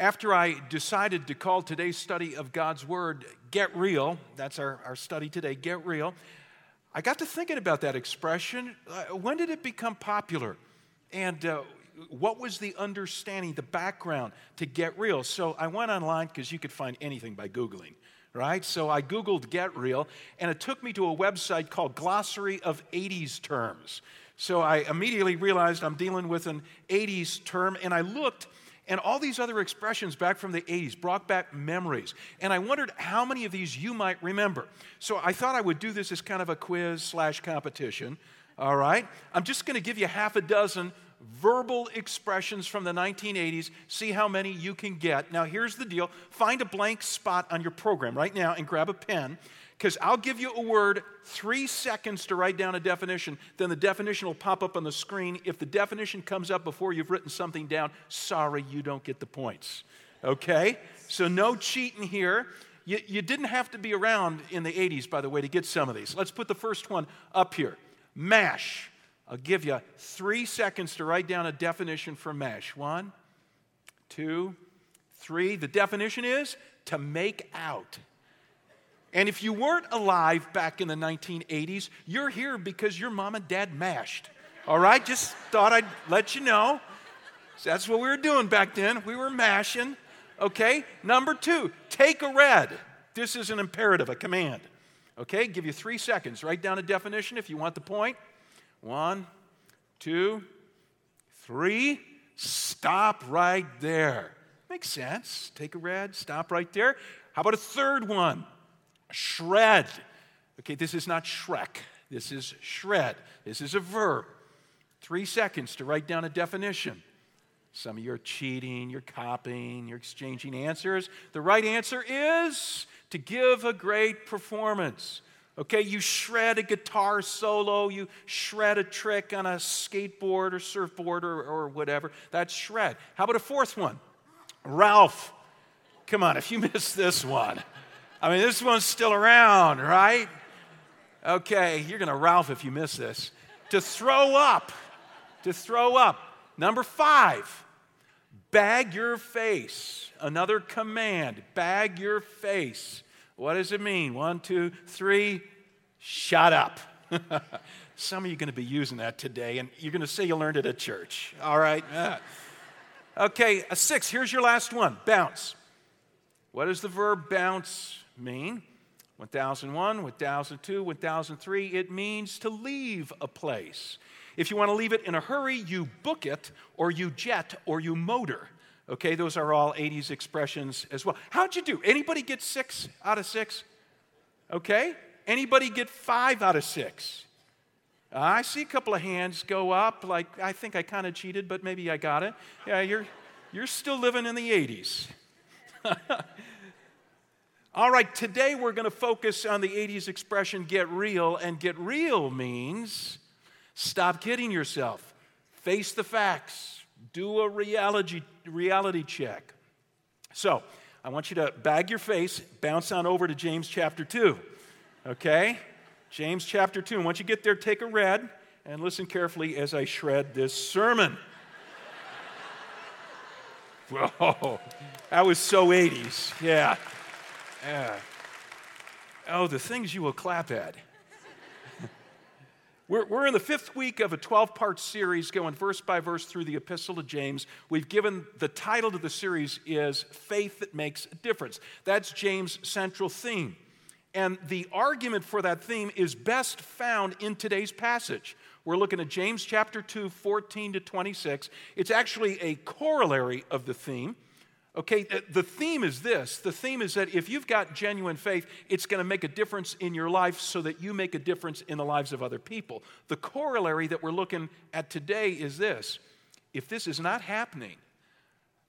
After I decided to call today's study of God's Word Get Real, that's our, our study today, Get Real, I got to thinking about that expression. Uh, when did it become popular? And uh, what was the understanding, the background to Get Real? So I went online because you could find anything by Googling right? So I Googled Get Real, and it took me to a website called Glossary of 80s Terms. So I immediately realized I'm dealing with an 80s term, and I looked, and all these other expressions back from the 80s brought back memories. And I wondered how many of these you might remember. So I thought I would do this as kind of a quiz slash competition. All right? I'm just going to give you half a dozen verbal expressions from the 1980s. See how many you can get. Now, here's the deal find a blank spot on your program right now and grab a pen because I'll give you a word, three seconds to write down a definition, then the definition will pop up on the screen. If the definition comes up before you've written something down, sorry, you don't get the points. Okay? So, no cheating here. You, you didn't have to be around in the 80s, by the way, to get some of these. Let's put the first one up here MASH. I'll give you three seconds to write down a definition for MASH. One, two, three. The definition is to make out. And if you weren't alive back in the 1980s, you're here because your mom and dad mashed. All right? Just thought I'd let you know. So that's what we were doing back then. We were mashing. Okay? Number two, take a red. This is an imperative, a command. Okay? Give you three seconds. Write down a definition if you want the point. One, two, three. Stop right there. Makes sense. Take a red, stop right there. How about a third one? Shred. Okay, this is not Shrek. This is shred. This is a verb. Three seconds to write down a definition. Some of you are cheating, you're copying, you're exchanging answers. The right answer is to give a great performance. Okay, you shred a guitar solo, you shred a trick on a skateboard or surfboard or, or whatever. That's shred. How about a fourth one? Ralph. Come on, if you missed this one, I mean, this one's still around, right? Okay, you're going to Ralph if you miss this. To throw up. To throw up. Number five, bag your face. Another command bag your face. What does it mean? One, two, three, shut up. Some of you are going to be using that today, and you're going to say you learned it at church. All right? Okay, a six. Here's your last one bounce. What does the verb bounce mean? 1001, 1002, 1003, it means to leave a place. If you want to leave it in a hurry, you book it, or you jet, or you motor. Okay, those are all 80s expressions as well. How'd you do? Anybody get six out of six? Okay. Anybody get five out of six? I see a couple of hands go up, like I think I kind of cheated, but maybe I got it. Yeah, you're, you're still living in the 80s. All right, today we're going to focus on the 80s expression get real, and get real means stop kidding yourself, face the facts, do a reality, reality check. So, I want you to bag your face, bounce on over to James chapter 2. Okay? James chapter 2. Once you get there, take a red and listen carefully as I shred this sermon. Whoa, that was so 80s. Yeah. Yeah. Oh, the things you will clap at. we're, we're in the fifth week of a 12 part series going verse by verse through the Epistle to James. We've given the title to the series is Faith That Makes a Difference. That's James' central theme. And the argument for that theme is best found in today's passage. We're looking at James chapter 2, 14 to 26. It's actually a corollary of the theme. Okay, the theme is this the theme is that if you've got genuine faith, it's going to make a difference in your life so that you make a difference in the lives of other people. The corollary that we're looking at today is this if this is not happening,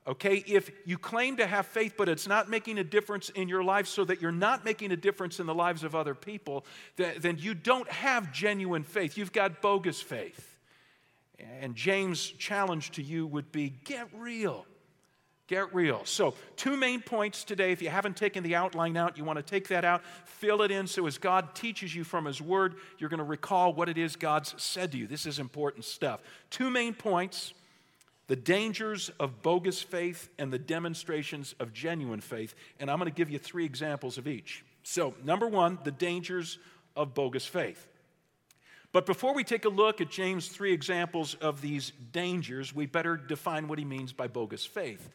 okay, if you claim to have faith but it's not making a difference in your life so that you're not making a difference in the lives of other people, then you don't have genuine faith. You've got bogus faith. And James' challenge to you would be get real. Get real. So, two main points today. If you haven't taken the outline out, you want to take that out, fill it in so as God teaches you from His Word, you're going to recall what it is God's said to you. This is important stuff. Two main points. the dangers of bogus faith and the demonstrations of genuine faith. And I'm going to give you three examples of each. So, number one, the dangers of bogus faith. But before we take a look at James' three examples of these dangers, we better define what he means by bogus faith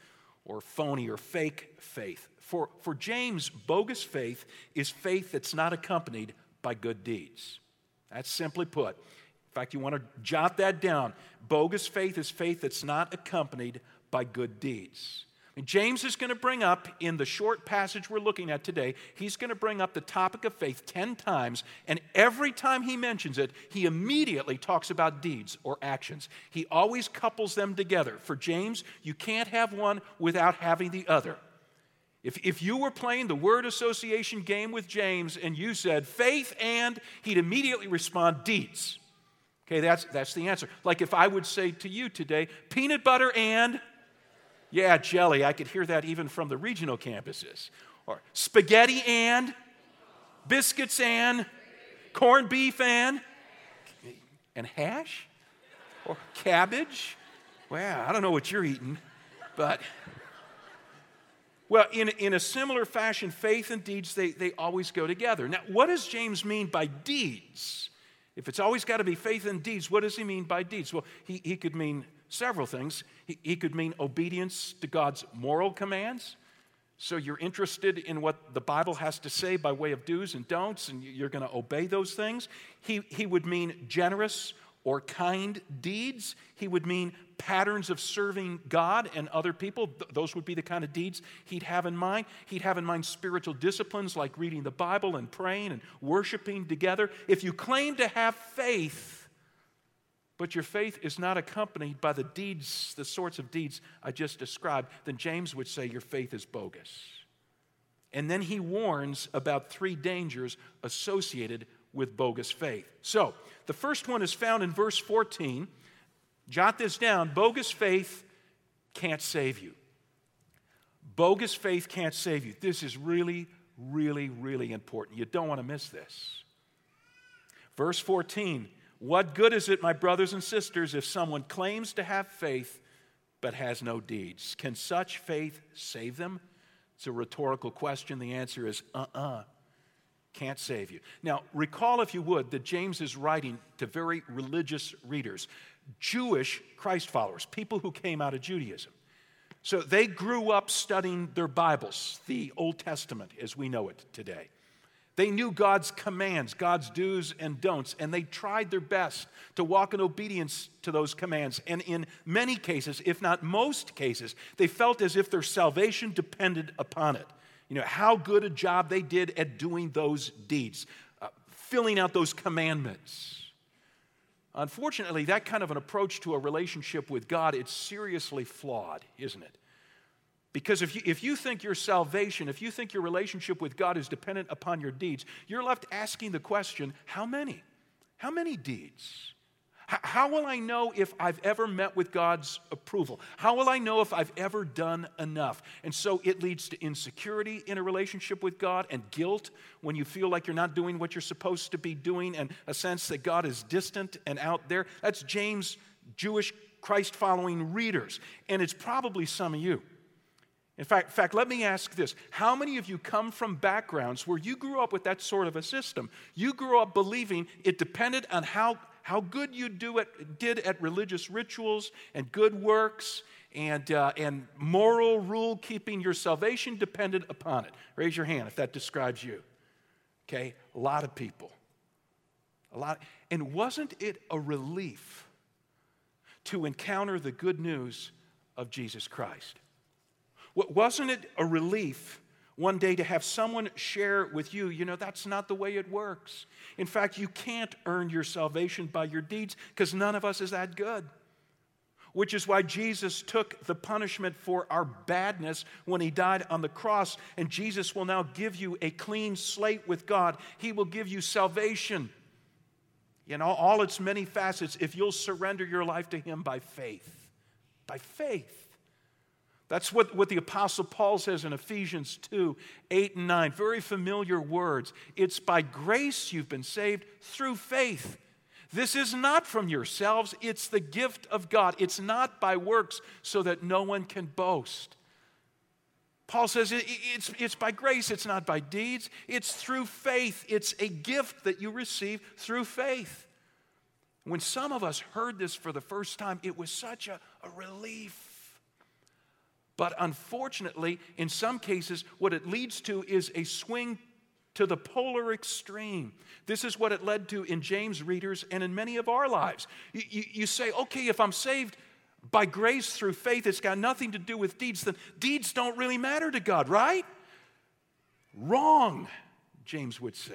or phony or fake faith. For, for James, bogus faith is faith that's not accompanied by good deeds. That's simply put. In fact, you want to jot that down. Bogus faith is faith that's not accompanied by good deeds. And James is going to bring up in the short passage we're looking at today, he's going to bring up the topic of faith 10 times, and every time he mentions it, he immediately talks about deeds or actions. He always couples them together. For James, you can't have one without having the other. If, if you were playing the word association game with James and you said faith and, he'd immediately respond deeds. Okay, that's, that's the answer. Like if I would say to you today, peanut butter and yeah, jelly. I could hear that even from the regional campuses. Or spaghetti and biscuits and corned beef and and hash or cabbage. Well, I don't know what you're eating, but well, in, in a similar fashion, faith and deeds, they, they always go together. Now, what does James mean by deeds? If it's always got to be faith and deeds, what does he mean by deeds? Well, he, he could mean several things. He, could mean obedience to God's moral commands. So you're interested in what the Bible has to say by way of do's and don'ts, and you're going to obey those things. He, he would mean generous or kind deeds. He would mean patterns of serving God and other people. Th- those would be the kind of deeds he'd have in mind. He'd have in mind spiritual disciplines like reading the Bible and praying and worshiping together. If you claim to have faith, but your faith is not accompanied by the deeds, the sorts of deeds I just described, then James would say your faith is bogus. And then he warns about three dangers associated with bogus faith. So, the first one is found in verse 14. Jot this down bogus faith can't save you. Bogus faith can't save you. This is really, really, really important. You don't want to miss this. Verse 14 what good is it, my brothers and sisters, if someone claims to have faith but has no deeds? Can such faith save them? It's a rhetorical question. The answer is uh uh-uh. uh. Can't save you. Now, recall, if you would, that James is writing to very religious readers, Jewish Christ followers, people who came out of Judaism. So they grew up studying their Bibles, the Old Testament as we know it today. They knew God's commands, God's do's and don'ts, and they tried their best to walk in obedience to those commands. And in many cases, if not most cases, they felt as if their salvation depended upon it. You know, how good a job they did at doing those deeds, uh, filling out those commandments. Unfortunately, that kind of an approach to a relationship with God, it's seriously flawed, isn't it? Because if you, if you think your salvation, if you think your relationship with God is dependent upon your deeds, you're left asking the question how many? How many deeds? How will I know if I've ever met with God's approval? How will I know if I've ever done enough? And so it leads to insecurity in a relationship with God and guilt when you feel like you're not doing what you're supposed to be doing and a sense that God is distant and out there. That's James' Jewish Christ following readers. And it's probably some of you. In fact, in fact, let me ask this. How many of you come from backgrounds where you grew up with that sort of a system? You grew up believing it depended on how, how good you do it, did at religious rituals and good works and, uh, and moral rule keeping. Your salvation depended upon it. Raise your hand if that describes you. Okay? A lot of people. A lot. And wasn't it a relief to encounter the good news of Jesus Christ? Wasn't it a relief one day to have someone share with you, you know, that's not the way it works. In fact, you can't earn your salvation by your deeds because none of us is that good. Which is why Jesus took the punishment for our badness when he died on the cross. And Jesus will now give you a clean slate with God. He will give you salvation in all, all its many facets if you'll surrender your life to him by faith. By faith. That's what, what the Apostle Paul says in Ephesians 2 8 and 9. Very familiar words. It's by grace you've been saved through faith. This is not from yourselves, it's the gift of God. It's not by works so that no one can boast. Paul says it's, it's by grace, it's not by deeds, it's through faith. It's a gift that you receive through faith. When some of us heard this for the first time, it was such a, a relief. But unfortunately, in some cases, what it leads to is a swing to the polar extreme. This is what it led to in James' readers and in many of our lives. You, you, you, say, okay, if I'm saved by grace through faith, it's got nothing to do with deeds, then deeds don't really matter to God, right? Wrong, James would say.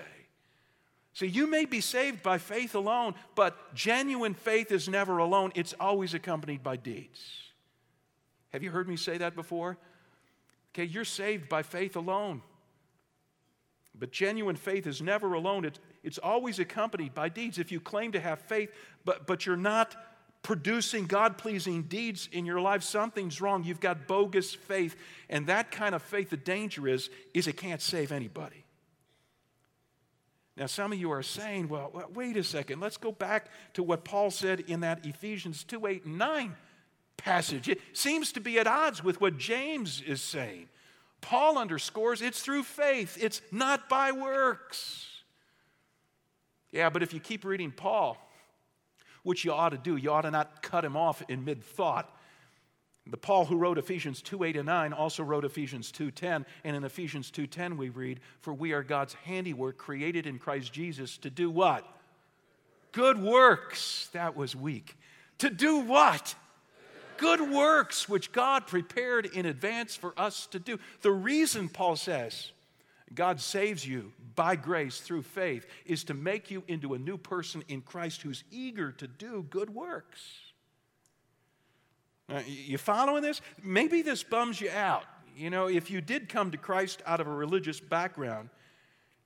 See, you may be saved by faith alone, but genuine faith is never alone, it's always accompanied by deeds. Have you heard me say that before? Okay, you're saved by faith alone. But genuine faith is never alone, it's, it's always accompanied by deeds. If you claim to have faith, but, but you're not producing God pleasing deeds in your life, something's wrong. You've got bogus faith. And that kind of faith, the danger is, is it can't save anybody. Now, some of you are saying, well, wait a second, let's go back to what Paul said in that Ephesians 2 8 and 9 passage. It seems to be at odds with what James is saying. Paul underscores it's through faith, it's not by works. Yeah, but if you keep reading Paul, which you ought to do, you ought to not cut him off in mid thought. The Paul who wrote Ephesians 2 8 and 9 also wrote Ephesians 2 10. And in Ephesians 2 10, we read, For we are God's handiwork, created in Christ Jesus to do what? Good works. That was weak. To do what? Good works which God prepared in advance for us to do. The reason Paul says God saves you by grace through faith is to make you into a new person in Christ who's eager to do good works. Now, you following this? Maybe this bums you out. You know, if you did come to Christ out of a religious background,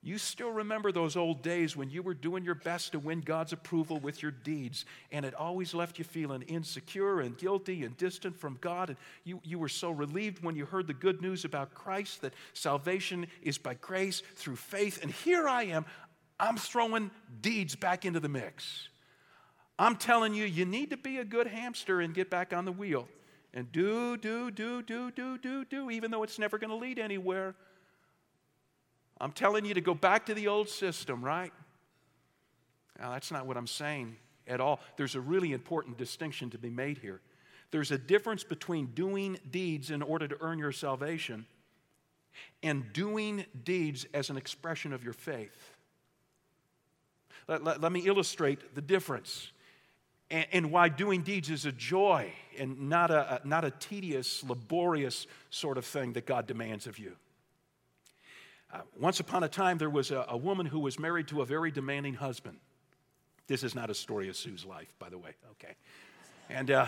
you still remember those old days when you were doing your best to win God's approval with your deeds, and it always left you feeling insecure and guilty and distant from God. And you, you were so relieved when you heard the good news about Christ that salvation is by grace through faith. And here I am, I'm throwing deeds back into the mix. I'm telling you, you need to be a good hamster and get back on the wheel and do, do, do, do, do, do, do, even though it's never going to lead anywhere. I'm telling you to go back to the old system, right? Now, that's not what I'm saying at all. There's a really important distinction to be made here. There's a difference between doing deeds in order to earn your salvation and doing deeds as an expression of your faith. Let, let, let me illustrate the difference and, and, why doing deeds is a joy and not a, not a tedious, laborious sort of thing that God demands of you. Uh, once upon a time, there was a, a, woman who was married to a very demanding husband. This is not a story of Sue's life, by the way, okay? And uh,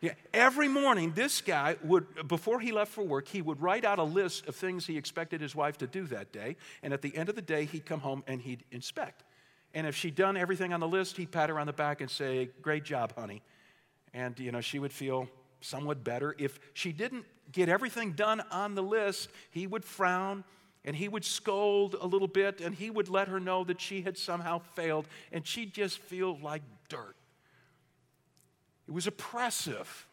yeah, every morning, this guy would, before he left for work, he would write out a list of things he expected his wife to do that day. And at the end of the day, he'd come home and he'd inspect. And if she'd done everything on the list, he'd pat her on the back and say, Great job, honey. And, you know, she would feel somewhat better. If she didn't get everything done on the list, he would frown and he would scold a little bit and he would let her know that she had somehow failed and she'd just feel like dirt. It was oppressive.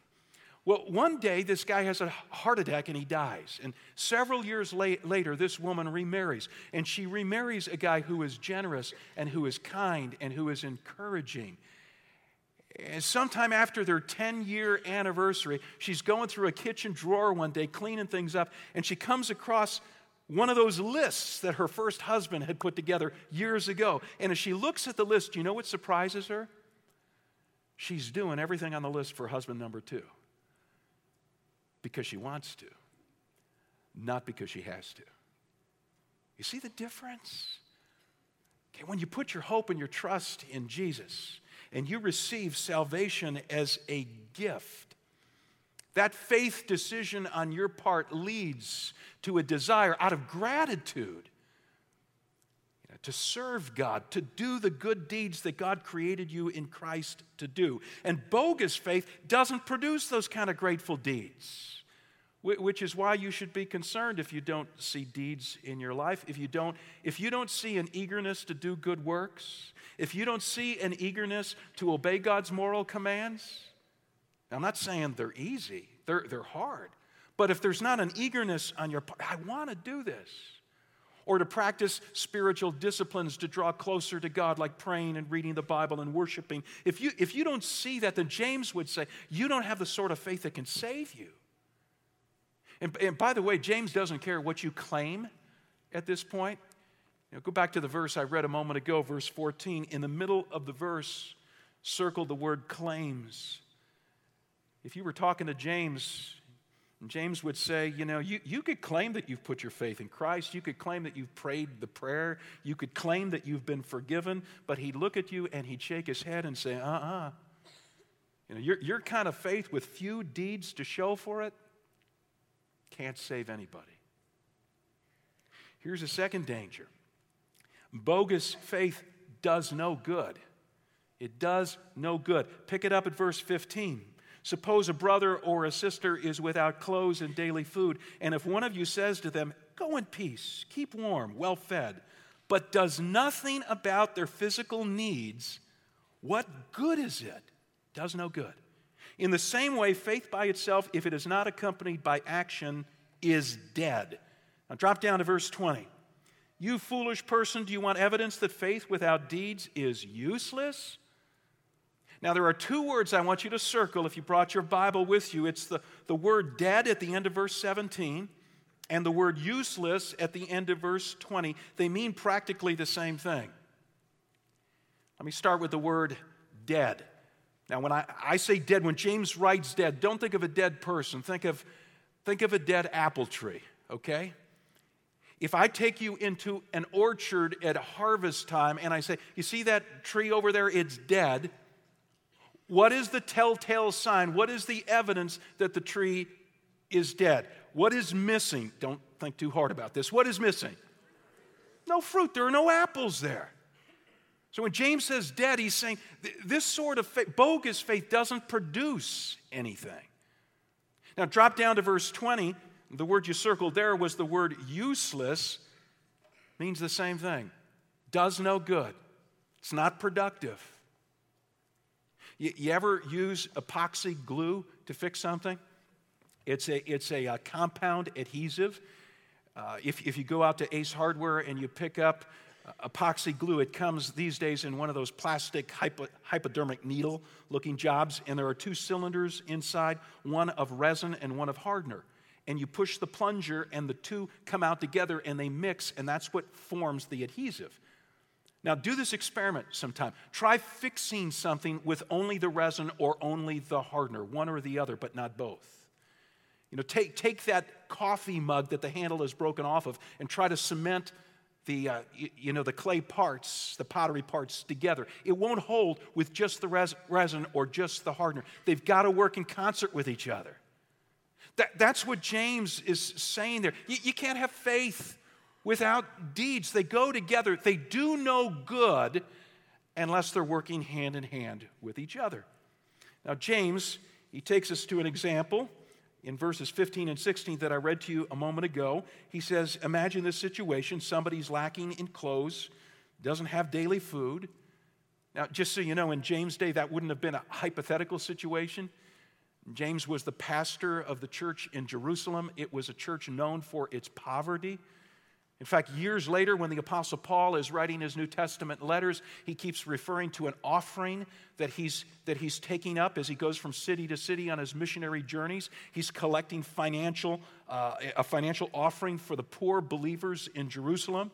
Well, one day this guy has a heart attack and he dies. And several years late, later, this woman remarries. And she remarries a guy who is generous and who is kind and who is encouraging. And sometime after their 10 year anniversary, she's going through a kitchen drawer one day, cleaning things up, and she comes across one of those lists that her first husband had put together years ago. And as she looks at the list, you know what surprises her? She's doing everything on the list for husband number two because she wants to, not because she has to. You see the difference? Okay, when you put your hope and your trust in Jesus and you receive salvation as a gift, that faith decision on your part leads to a desire out of gratitude you know, to serve God, to do the good deeds that God created you in Christ to do. And bogus faith doesn't produce those kind of grateful deeds. which is why you should be concerned if you don't see deeds in your life if you don't if you don't see an eagerness to do good works if you don't see an eagerness to obey god's moral commands i'm not saying they're easy they're, they're hard but if there's not an eagerness on your part i want to do this or to practice spiritual disciplines to draw closer to God, like praying and reading the Bible and worshiping. If you, if you don't see that, then James would say, you don't have the sort of faith that can save you. And, and by the way, James doesn't care what you claim at this point. You know, go back to the verse I read a moment ago, verse 14. In the middle of the verse, circle the word claims. If you were talking to James, James would say, you know, you, you could claim that you've put your faith in Christ. You could claim that you've prayed the prayer. You could claim that you've been forgiven. But he'd look at you and he'd shake his head and say, uh uh-uh. uh You know, your, your kind of faith with few deeds to show for it, can't save anybody. Here's a second danger bogus faith does no good. It does no good. Pick it up at verse 15. Suppose a brother or a sister is without clothes and daily food, and if one of you says to them, Go in peace, keep warm, well fed, but does nothing about their physical needs, what good is it? Does no good. In the same way, faith by itself, if it is not accompanied by action, is dead. Now drop down to verse 20. You foolish person, do you want evidence that faith without deeds is useless? Now, there are two words I want you to circle if you brought your Bible with you. It's the, the word dead at the end of verse 17 and the word useless at the end of verse 20. They mean practically the same thing. Let me start with the word dead. Now, when I, I say dead, when James writes dead, don't think of a dead person. Think of, think of a dead apple tree, okay? If I take you into an orchard at harvest time and I say, You see that tree over there? It's dead. What is the telltale sign? What is the evidence that the tree is dead? What is missing? Don't think too hard about this. What is missing? No fruit. There are no apples there. So when James says dead, he's saying this sort of faith, bogus faith doesn't produce anything. Now drop down to verse 20. The word you circled there was the word useless, means the same thing. Does no good. It's not productive. You, you ever use epoxy glue to fix something? It's a, it's a, a uh, compound adhesive. Uh, if, if you go out to Ace Hardware and you pick up epoxy glue. It comes these days in one of those plastic hypo, hypodermic needle looking jobs, and there are two cylinders inside one of resin and one of hardener. And you push the plunger, and the two come out together and they mix, and that's what forms the adhesive. Now, do this experiment sometime. Try fixing something with only the resin or only the hardener, one or the other, but not both. You know, take, take that coffee mug that the handle is broken off of and try to cement the, uh, you, you, know, the clay parts, the pottery parts together. It won't hold with just the res- resin or just the hardener. They've got to work in concert with each other. That, that's what James is saying there. You, you can't have faith without deeds. They go together. They do no good unless they're working hand in hand with each other. Now, James, he takes us to an example in verses 15 and 16 that I read to you a moment ago. He says, Imagine this situation somebody's lacking in clothes, doesn't have daily food. Now, just so you know, in James' day, that wouldn't have been a hypothetical situation. James was the pastor of the church in Jerusalem. It was a church known for its poverty. In fact, years later, when the Apostle Paul is writing his New Testament letters, he keeps referring to an offering that he's, that he's taking up as he goes from city to city on his missionary journeys. He's collecting financial, uh, a financial offering for the poor believers in Jerusalem.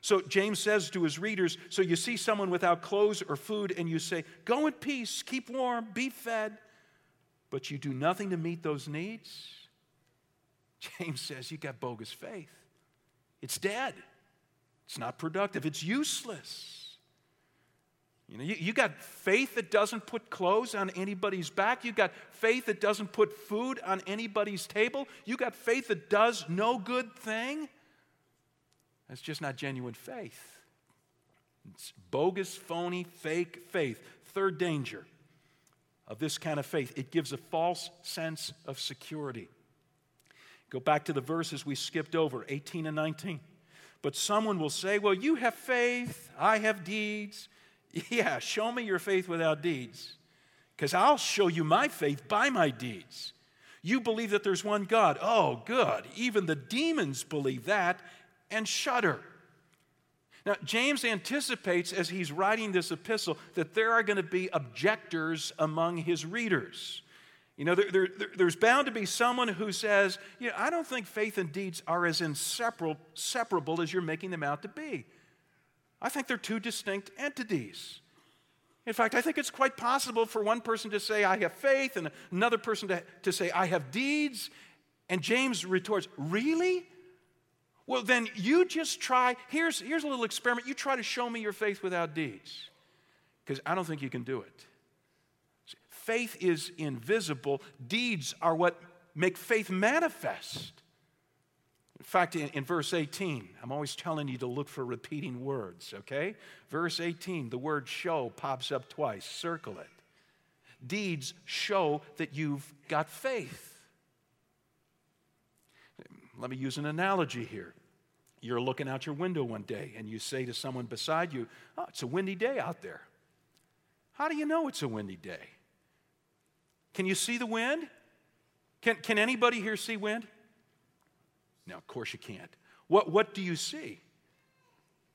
So James says to his readers So you see someone without clothes or food, and you say, Go in peace, keep warm, be fed, but you do nothing to meet those needs. James says, You got bogus faith. It's dead. It's not productive. It's useless. You know, you, you got faith that doesn't put clothes on anybody's back. You got faith that doesn't put food on anybody's table. You got faith that does no good thing. That's just not genuine faith. It's bogus, phony, fake faith. Third danger of this kind of faith it gives a false sense of security. Go back to the verses we skipped over, 18 and 19. But someone will say, Well, you have faith, I have deeds. Yeah, show me your faith without deeds, because I'll show you my faith by my deeds. You believe that there's one God. Oh, good. Even the demons believe that and shudder. Now, James anticipates as he's writing this epistle that there are going to be objectors among his readers. You know, there, there, there's bound to be someone who says, you know, I don't think faith and deeds are as inseparable as you're making them out to be. I think they're two distinct entities. In fact, I think it's quite possible for one person to say, I have faith, and another person to, to say, I have deeds. And James retorts, Really? Well, then you just try. Here's, here's a little experiment. You try to show me your faith without deeds, because I don't think you can do it. Faith is invisible, deeds are what make faith manifest. In fact, in, in, verse 18, I'm always telling you to look for repeating words, okay? Verse 18, the word show pops up twice. Circle it. Deeds show that you've got faith. Let me use an analogy here. You're looking out your window one day and you say to someone beside you, Oh, it's a windy day out there. How do you know it's a windy day? Can you see the wind? Can, can anybody here see wind? No, of course you can't. What, what do you see?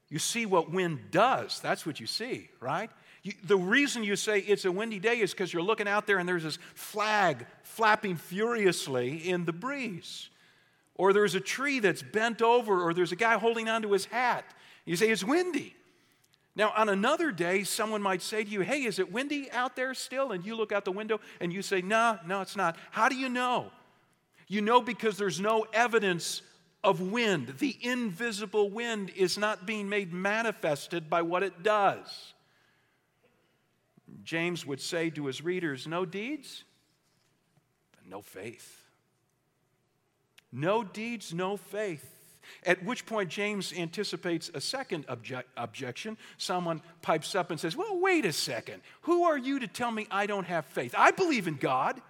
You see what wind does. That's what you see, right? You, the reason you say it's a windy day is because you're looking out there and there's this flag flapping furiously in the breeze or there's a tree that's bent over, or there's a guy holding onto his hat. You say, It's windy. Now, on another day, someone might say to you, Hey, is it windy out there still? And you look out the window and you say, No, no, it's not. How do you know? You know because there's no evidence of wind. The invisible wind is not being made manifested by what it does. James would say to his readers, No deeds, no faith. No deeds, no faith. At which point, James anticipates a second object, objection. Someone pipes up and says, Well, wait a second. Who are you to tell me I don't have faith? I believe in God.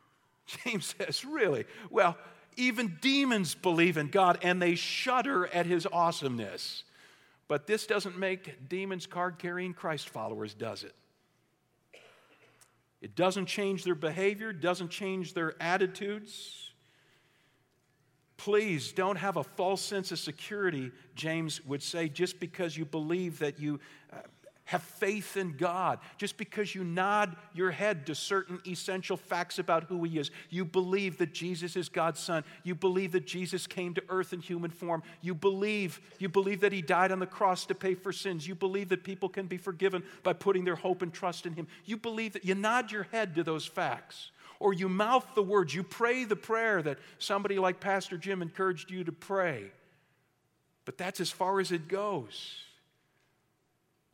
James says, Really? Well, even demons believe in God and they shudder at his awesomeness. But this doesn't make demons card carrying Christ followers, does it? It doesn't change their behavior, doesn't change their attitudes. Please don't have a false sense of security, James would say, just because you believe that you uh, have faith in God, just because you nod your head to certain essential facts about who He is. You believe that Jesus is God's Son. You believe that Jesus came to earth in human form. You believe, you believe that He died on the cross to pay for sins. You believe that people can be forgiven by putting their hope and trust in Him. You believe that you nod your head to those facts or you mouth the words, you pray the prayer that somebody like Pastor Jim encouraged you to pray. But that's as far as it goes.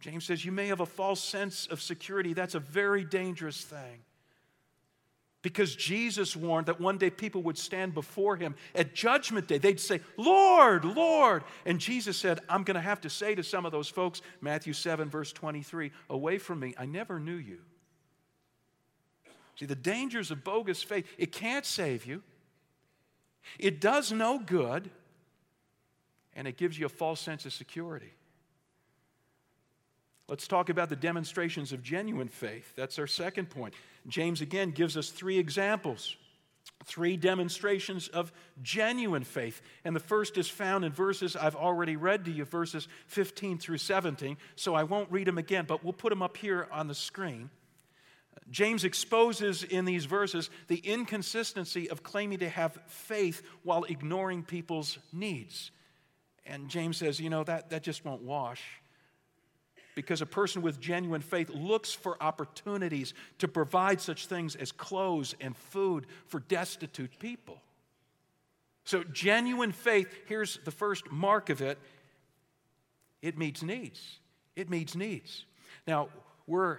James says you may have a false sense of security. That's a very dangerous thing. Because Jesus warned that one day people would stand before him at Judgment Day. They'd say, Lord, Lord. And Jesus said, I'm going to have to say to some of those folks, Matthew 7, verse 23, Away from me, I never knew you. See, the dangers of bogus faith, it can't save you, it does no good, and it gives you a false sense of security. Let's talk about the demonstrations of genuine faith. That's our second point. James again gives us three examples, three demonstrations of genuine faith. And the first is found in verses I've already read to you, verses 15 through 17. So I won't read them again, but we'll put them up here on the screen. James exposes in these verses the inconsistency of claiming to have faith while ignoring people's needs. And James says, you know, that, that just won't wash. Because a person with genuine faith looks for opportunities to provide such things as clothes and food for destitute people. So, genuine faith, here's the first mark of it it meets needs. It meets needs. Now, we're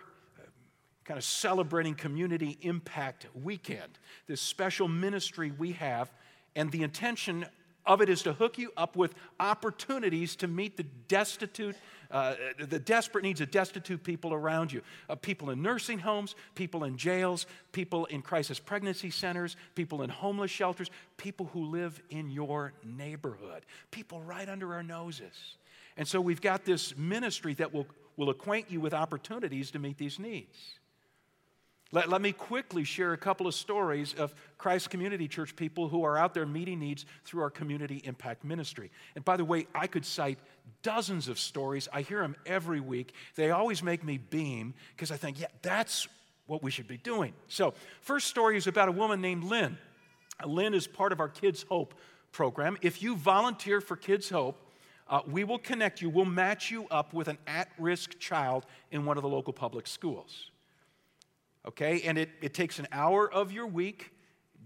kind of celebrating Community Impact Weekend, this special ministry we have. And the intention of it is to hook you up with opportunities to meet the destitute, uh, the desperate needs of destitute people around you. Uh, people in nursing homes, people in jails, people in crisis pregnancy centers, people in homeless shelters, people who live in your neighborhood, people right under our noses. And so we've got this ministry that will, will acquaint you with opportunities to meet these needs. Let, let me quickly share a couple of stories of Christ Community Church people who are out there meeting needs through our community impact ministry. And by the way, I could cite dozens of stories. I hear them every week. They always make me beam because I think, yeah, that's what we should be doing. So, first story is about a woman named Lynn. Lynn is part of our Kids Hope program. If you volunteer for Kids Hope, uh, we will connect you, we'll match you up with an at risk child in one of the local public schools okay? And it, it takes an hour of your week.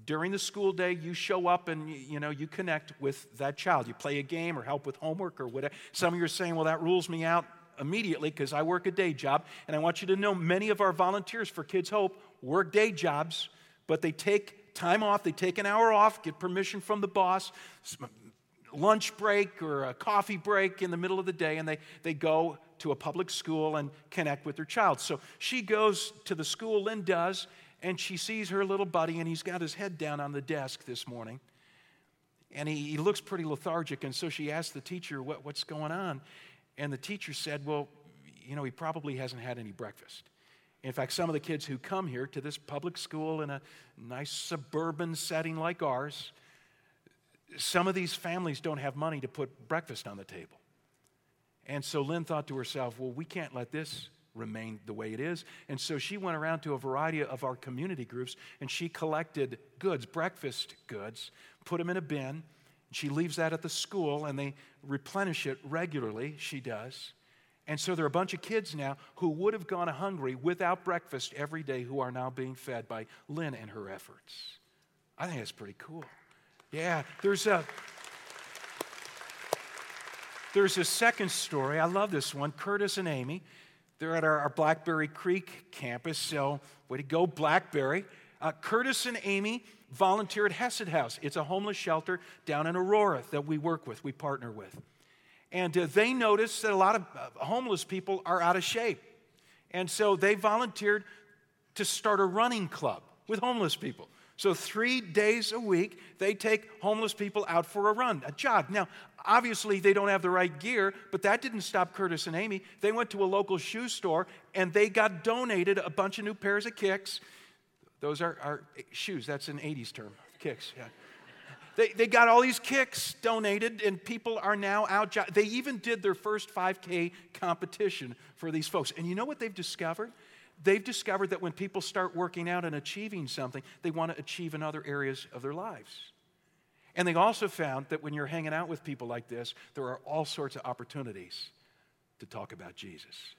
During the school day, you show up and you know you connect with that child. You play a game or help with homework or whatever. Some of you are saying, "Well, that rules me out immediately because I work a day job." And I want you to know, many of our volunteers for Kids Hope work day jobs, but they take time off. They take an hour off, get permission from the boss, lunch break or a coffee break in the middle of the day, and they, they go to a public school and connect with their child. So she goes to the school, Lynn does, and she sees her little buddy, and he's got his head down on the desk this morning. And he, he looks pretty lethargic, and so she asked the teacher, what, What's going on? And the teacher said, Well, you know, he probably hasn't had any breakfast. In fact, some of the kids who come here to this public school in a nice suburban setting like ours, some of these families don't have money to put breakfast on the table. And so Lynn thought to herself, well, we can't let this remain the way it is. And so she went around to a variety of our community groups and she collected goods, breakfast goods, put them in a bin. She leaves that at the school and they replenish it regularly. She does. And so there are a bunch of kids now who would have gone hungry without breakfast every day who are now being fed by Lynn and her efforts. I think that's pretty cool. Yeah, there's a. There's a second story. I love this one. Curtis and Amy, they're at our, our Blackberry Creek campus. So, way to go, Blackberry. Uh, Curtis and Amy volunteer at Hesed House. It's a homeless shelter down in Aurora that we work with, we partner with. And uh, they noticed that a lot of uh, homeless people are out of shape. And so they volunteered to start a running club with homeless people. So, three days a week, they take homeless people out for a run, a jog. Now, obviously, they don't have the right gear, but that didn't stop Curtis and Amy. They went to a local shoe store and they got donated a bunch of new pairs of kicks. Those are, are shoes, that's an 80s term, kicks, yeah. They, they got all these kicks donated, and people are now out. They even did their first 5K competition for these folks. And you know what they've discovered? they've discovered that when people start working out and achieving something, they want to achieve in other areas of their lives. And they also found that when you're hanging out with people like this, there are all sorts of opportunities to talk about Jesus.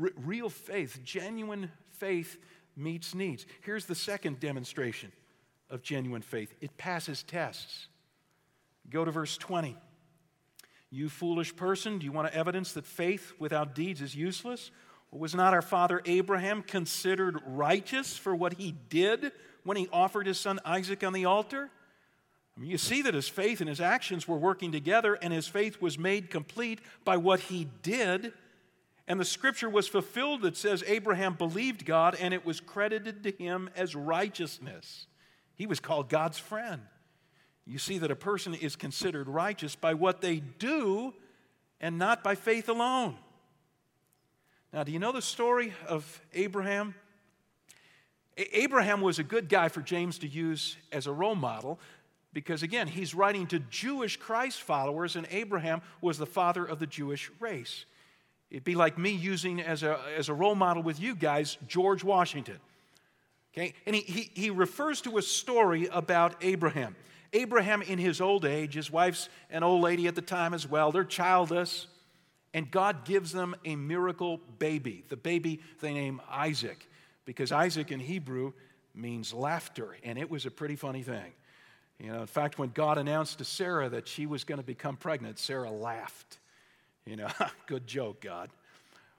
R- real faith, genuine faith meets needs. Here's the second demonstration of genuine faith it passes tests. Go to verse 20. You foolish person, do you want evidence that faith without deeds is useless? Was not our father Abraham considered righteous for what he did when he offered his son Isaac on the altar? I mean, you see that his faith and his actions were working together, and his faith was made complete by what he did. And the scripture was fulfilled that says Abraham believed God, and it was credited to him as righteousness. He was called God's friend. You see that a person is considered righteous by what they do and not by faith alone. Now, do you know the story of Abraham? Abraham was a good guy for James to use as a role model because, again, he's writing to Jewish Christ followers, and Abraham was the father of the Jewish race. It'd be like me using as a, as a role model with you guys George Washington. Okay? And he, he, he refers to a story about Abraham. Abraham, in his old age, his wife's an old lady at the time as well, they're childless. And God gives them a miracle baby, the baby they name Isaac, because Isaac in Hebrew means laughter, and it was a pretty funny thing. You know, in fact, when God announced to Sarah that she was going to become pregnant, Sarah laughed. You know, good joke, God.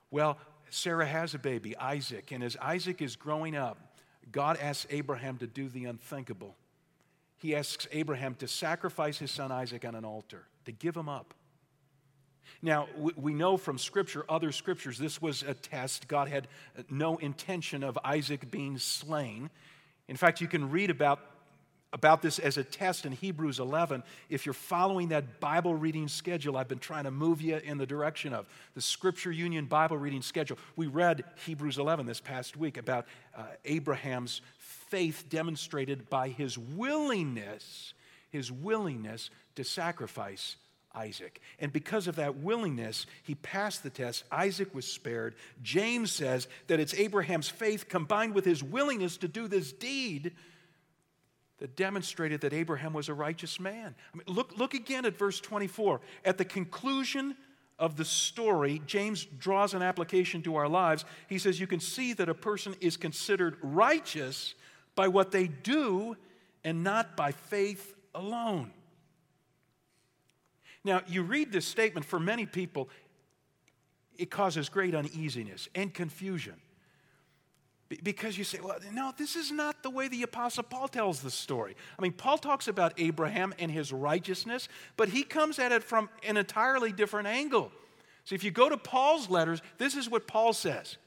Well, Sarah has a baby, Isaac, and as Isaac is growing up, God asks Abraham to do the unthinkable. he asks Abraham to sacrifice his son Isaac on an altar, to give him up. Now, we know from Scripture, other Scriptures, this was a test. God had no intention of Isaac being slain. In fact, you can read about, about this as a test in Hebrews 11 if you're following that Bible reading schedule I've been trying to move you in the direction of, the Scripture Union Bible reading schedule. We read Hebrews 11 this past week about uh, Abraham's faith demonstrated by his willingness, his willingness to sacrifice Isaac. And because of that willingness, he passed the test. Isaac was spared. James says that it's Abraham's faith combined with his willingness to do this deed that demonstrated that Abraham was a righteous man. I mean, look, look again at verse 24. At the conclusion of the story, James draws an application to our lives. He says, You can see that a person is considered righteous by what they do and not by faith alone. Now, you read this statement, for many people, it causes great uneasiness and confusion. Because you say, well, no, this is not the way the Apostle Paul tells the story. I mean, Paul talks about Abraham and his righteousness, but he comes at it from an entirely different angle. So if you go to Paul's letters, this is what Paul says.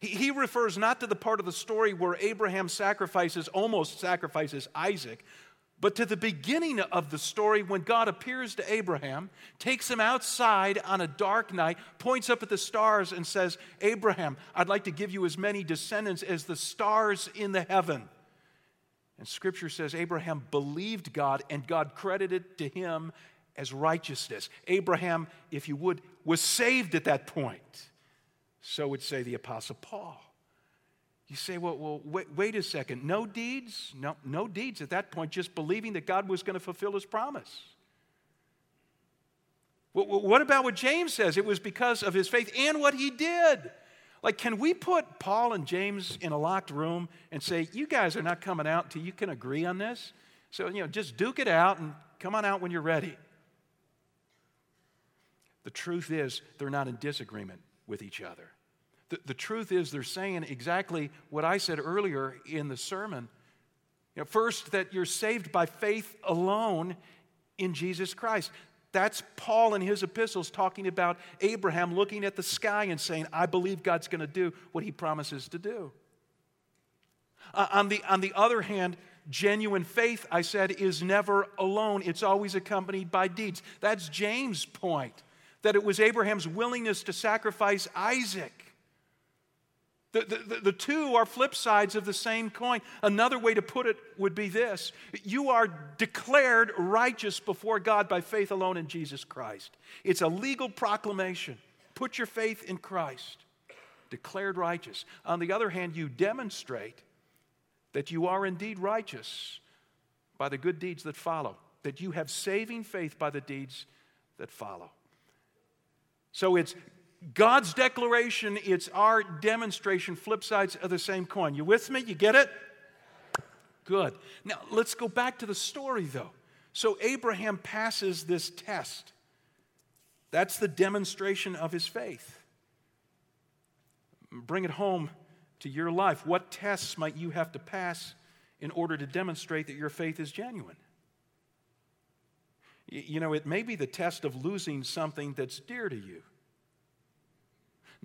He, he refers not to the part of the story where Abraham sacrifices, almost sacrifices Isaac, but to the beginning of the story when God appears to Abraham, takes him outside on a dark night, points up at the stars, and says, Abraham, I'd like to give you as many descendants as the stars in the heaven. And scripture says Abraham believed God, and God credited to him as righteousness. Abraham, if you would, was saved at that point. So would say the Apostle Paul. You say, well, well wait, wait a second. No deeds? No, no deeds at that point, just believing that God was going to fulfill his promise. What about what James says? It was because of his faith and what he did. Like, can we put Paul and James in a locked room and say, you guys are not coming out until you can agree on this? So, you know, just duke it out and come on out when you're ready. The truth is, they're not in disagreement with each other. The, the truth is, they're saying exactly what I said earlier in the sermon. You know, first, that you're saved by faith alone in Jesus Christ. That's Paul in his epistles talking about Abraham looking at the sky and saying, I believe God's going to do what he promises to do. Uh, on, the, on the other hand, genuine faith, I said, is never alone. It's always accompanied by deeds. That's James' point, that it was Abraham's willingness to sacrifice Isaac the, the, the, two are flip sides of the same coin. Another way to put it would be this You are declared righteous before God by faith alone in Jesus Christ. It's a legal proclamation. Put your faith in Christ, declared righteous. On the other hand, you demonstrate that you are indeed righteous by the good deeds that follow, that you have saving faith by the deeds that follow. So it's God's declaration, it's our demonstration, flip sides of the same coin. You with me? You get it? Good. Now, let's go back to the story, though. So, Abraham passes this test. That's the demonstration of his faith. Bring it home to your life. What tests might you have to pass in order to demonstrate that your faith is genuine? You know, it may be the test of losing something that's dear to you.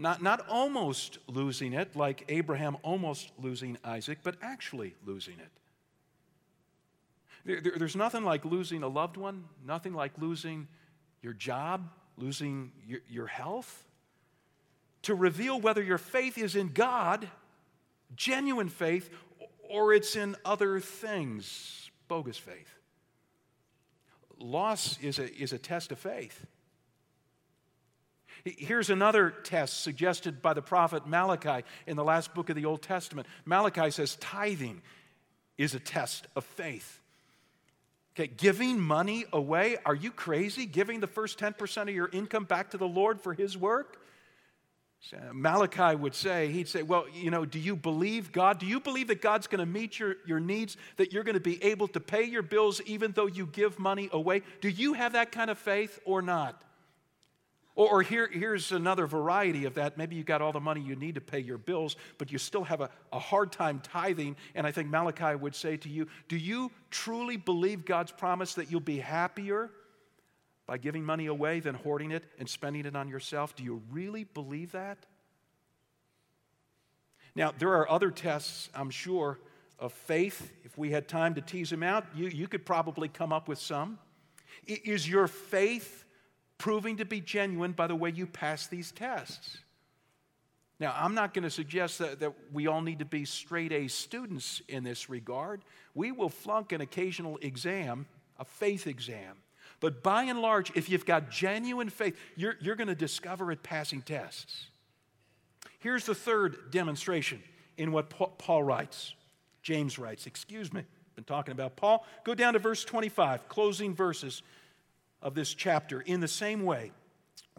Not, not almost losing it, like Abraham almost losing Isaac, but actually losing it. There, there, there's nothing like losing a loved one, nothing like losing your job, losing your, your health. To reveal whether your faith is in God, genuine faith, or it's in other things, bogus faith. Loss is a, is a test of faith. Here's another test suggested by the prophet Malachi in the last book of the Old Testament. Malachi says tithing is a test of faith. Okay, giving money away, are you crazy? Giving the first 10% of your income back to the Lord for His work? Malachi would say, he'd say, Well, you know, do you believe God? Do you believe that God's going to meet your, your needs, that you're going to be able to pay your bills even though you give money away? Do you have that kind of faith or not? Or, or here, here's another variety of that. Maybe you got all the money you need to pay your bills, but you still have a, a hard time tithing. And I think Malachi would say to you Do you truly believe God's promise that you'll be happier by giving money away than hoarding it and spending it on yourself? Do you really believe that? Now, there are other tests, I'm sure, of faith. If we had time to tease them out, you, you could probably come up with some. Is your faith proving to be genuine by the way you pass these tests. Now, I'm not going to suggest that, that we all need to be straight A students in this regard. We will flunk an occasional exam, a faith exam. But by and large, if you've got genuine faith, you're, you're going to discover it passing tests. Here's the third demonstration in what Paul writes. James writes, excuse me, been talking about Paul. Go down to verse 25, closing verses of this chapter. In the same way,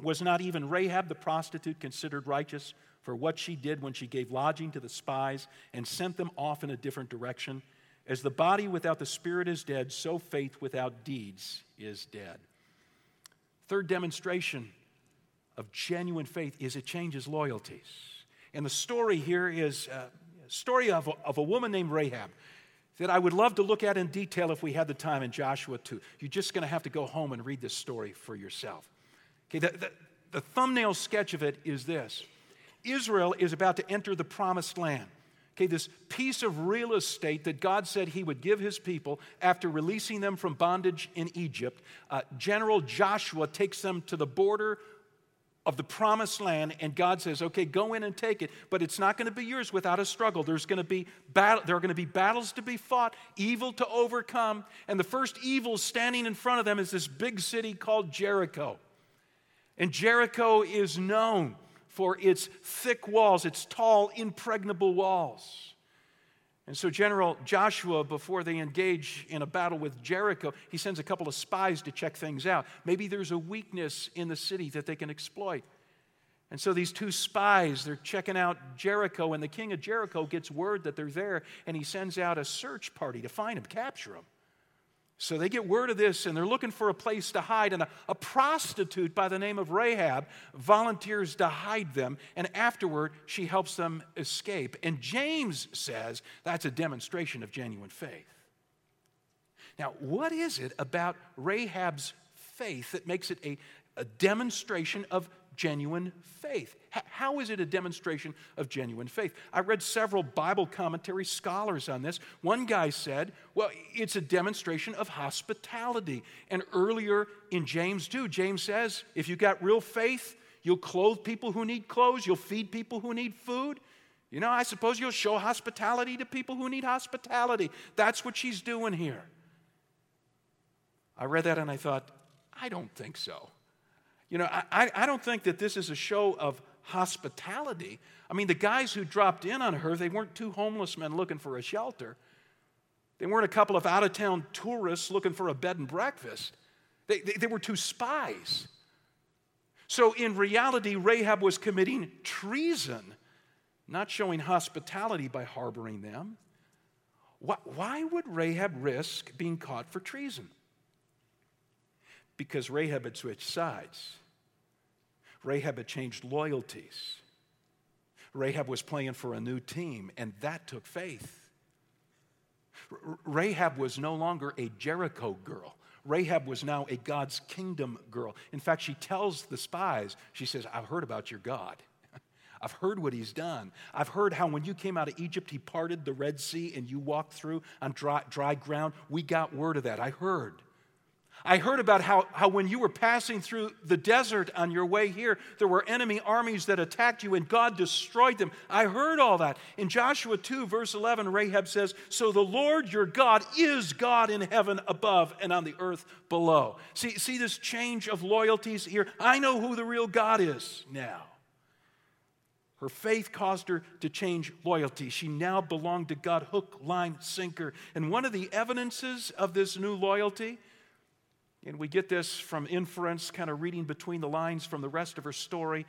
was not even Rahab the prostitute considered righteous for what she did when she gave lodging to the spies and sent them off in a different direction? As the body without the spirit is dead, so faith without deeds is dead. Third demonstration of genuine faith is it changes loyalties. And the story here is uh, a story of a, of a woman named Rahab that I would love to look at in detail if we had the time in Joshua 2. You're just going to have to go home and read this story for yourself. Okay, the, the, the thumbnail sketch of it is this Israel is about to enter the promised land. Okay, this piece of real estate that God said He would give His people after releasing them from bondage in Egypt. Uh, General Joshua takes them to the border of the promised land and god says okay go in and take it but it's not going to be yours without a struggle. There's going to be battle there are going to be battles to be fought evil to overcome and the first evil standing in front of them is this big city called jericho. And jericho is known for its thick walls its tall impregnable walls and so, General Joshua, before they engage in a battle with Jericho, he sends a couple of spies to check things out. Maybe there's a weakness in the city that they can exploit. And so these two spies, they're checking out Jericho, and the king of Jericho gets word that they're there, and he sends out a search party to find them, capture them. So they get word of this and they're looking for a place to hide. And a, a, prostitute by the name of Rahab volunteers to hide them. And afterward, she helps them escape. And James says that's a demonstration of genuine faith. Now, what is it about Rahab's faith that makes it a, a demonstration of genuine faith. How is it a demonstration of genuine faith? I read several Bible commentary scholars on this. One guy said, well, it's a demonstration of hospitality. And earlier in James 2, James says, if you got real faith, you'll clothe people who need clothes, you'll feed people who need food. You know, I suppose you'll show hospitality to people who need hospitality. That's what she's doing here. I read that and I thought, I don't think so. You know, I, I don't think that this is a show of hospitality. I mean, the guys who dropped in on her, they weren't two homeless men looking for a shelter. They weren't a couple of out of town tourists looking for a bed and breakfast. They, they, they, were two spies. So, in reality, Rahab was committing treason, not showing hospitality by harboring them. Why, why would Rahab risk being caught for treason? Because Rahab had switched sides. Rahab had changed loyalties. Rahab was playing for a new team, and that took faith. Rahab was no longer a Jericho girl. Rahab was now a God's kingdom girl. In fact, she tells the spies, she says, I've heard about your God. I've heard what he's done. I've heard how when you came out of Egypt, he parted the Red Sea and you walked through on dry, dry ground. We got word of that. I heard. I heard about how, how when you were passing through the desert on your way here, there were enemy armies that attacked you and God destroyed them. I heard all that. In Joshua 2, verse 11, Rahab says, So the Lord your God is God in heaven above and on the earth below. See, see this change of loyalties here? I know who the real God is now. Her faith caused her to change loyalty. She now belonged to God, hook, line, sinker. And one of the evidences of this new loyalty and we get this from inference, kind of reading between the lines from the rest of her story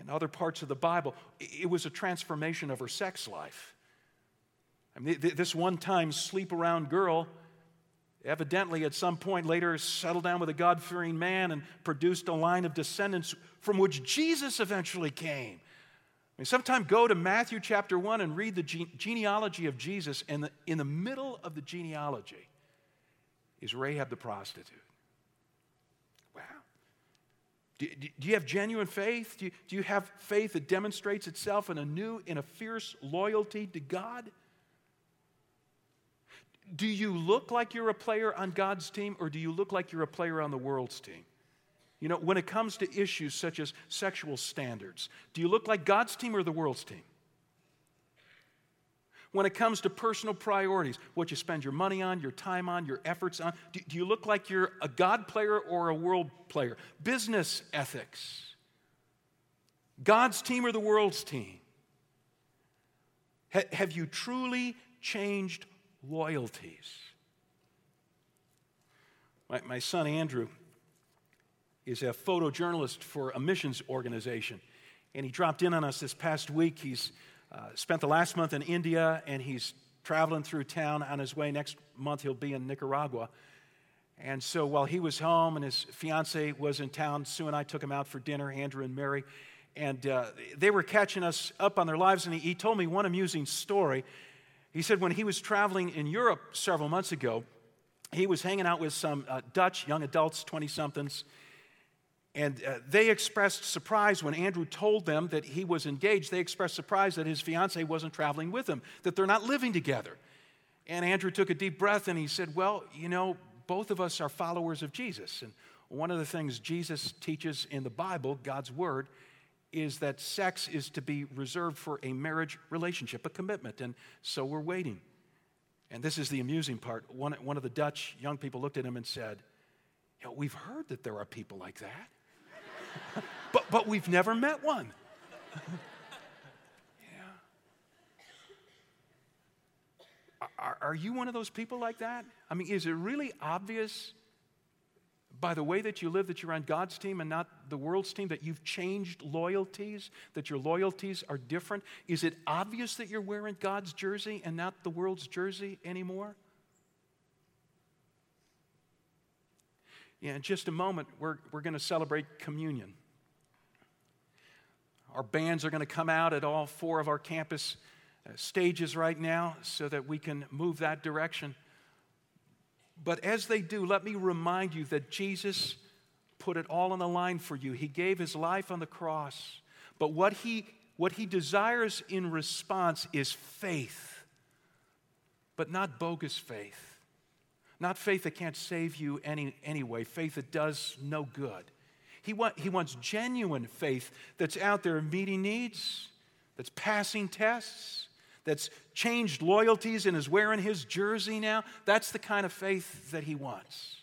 in other parts of the Bible. It was a transformation of her sex life. I mean, this one time sleep around girl evidently at some point later settled down with a God fearing man and produced a line of descendants from which Jesus eventually came. I mean, sometime go to Matthew chapter 1 and read the gene- genealogy of Jesus, and the, in the middle of the genealogy is Rahab the prostitute. Do, do you have genuine faith? Do you, do you have faith that demonstrates itself in a new, in a fierce loyalty to God? Do you look like you're a player on God's team, or do you look like you're a player on the world's team? You know, when it comes to issues such as sexual standards, do you look like God's team or the world's team? When it comes to personal priorities, what you spend your money on, your time on, your efforts on, do, do you look like you're a God player or a world player? Business ethics, God's team or the world's team? Ha- have you truly changed loyalties? My, my son Andrew is a photojournalist for a missions organization. And he dropped in on us this past week. He's uh, spent the last month in India and he's traveling through town on his way. Next month, he'll be in Nicaragua. And so while he was home and his fiance was in town, Sue and I took him out for dinner, Andrew and Mary. And uh, they were catching us up on their lives. And he, he told me one amusing story. He said when he was traveling in Europe several months ago, he was hanging out with some uh, Dutch young adults, 20 somethings, and uh, they expressed surprise when Andrew told them that he was engaged. They expressed surprise that his fiancee wasn't traveling with him, that they're not living together. And Andrew took a deep breath and he said, Well, you know, both of us are followers of Jesus. And one of the things Jesus teaches in the Bible, God's Word, is that sex is to be reserved for a marriage relationship, a commitment. And so we're waiting. And this is the amusing part. One, one of the Dutch young people looked at him and said, you know, We've heard that there are people like that but, but we've never met one. yeah. Are, are you one of those people like that? I mean, is it really obvious by the way that you live that you're on God's team and not the world's team, that you've changed loyalties, that your loyalties are different? Is it obvious that you're wearing God's jersey and not the world's jersey anymore? In just a moment, we're, we're going to celebrate communion. Our bands are going to come out at all four of our campus uh, stages right now so that we can move that direction. But as they do, let me remind you that Jesus put it all on the line for you. He gave his life on the cross. But what he, what he desires in response is faith, but not bogus faith. Not faith that can't save you any, anyway, faith that does no good. He, want, he wants genuine faith that's out there meeting needs, that's passing tests, that's changed loyalties and is wearing his jersey now. That's the kind of faith that he wants.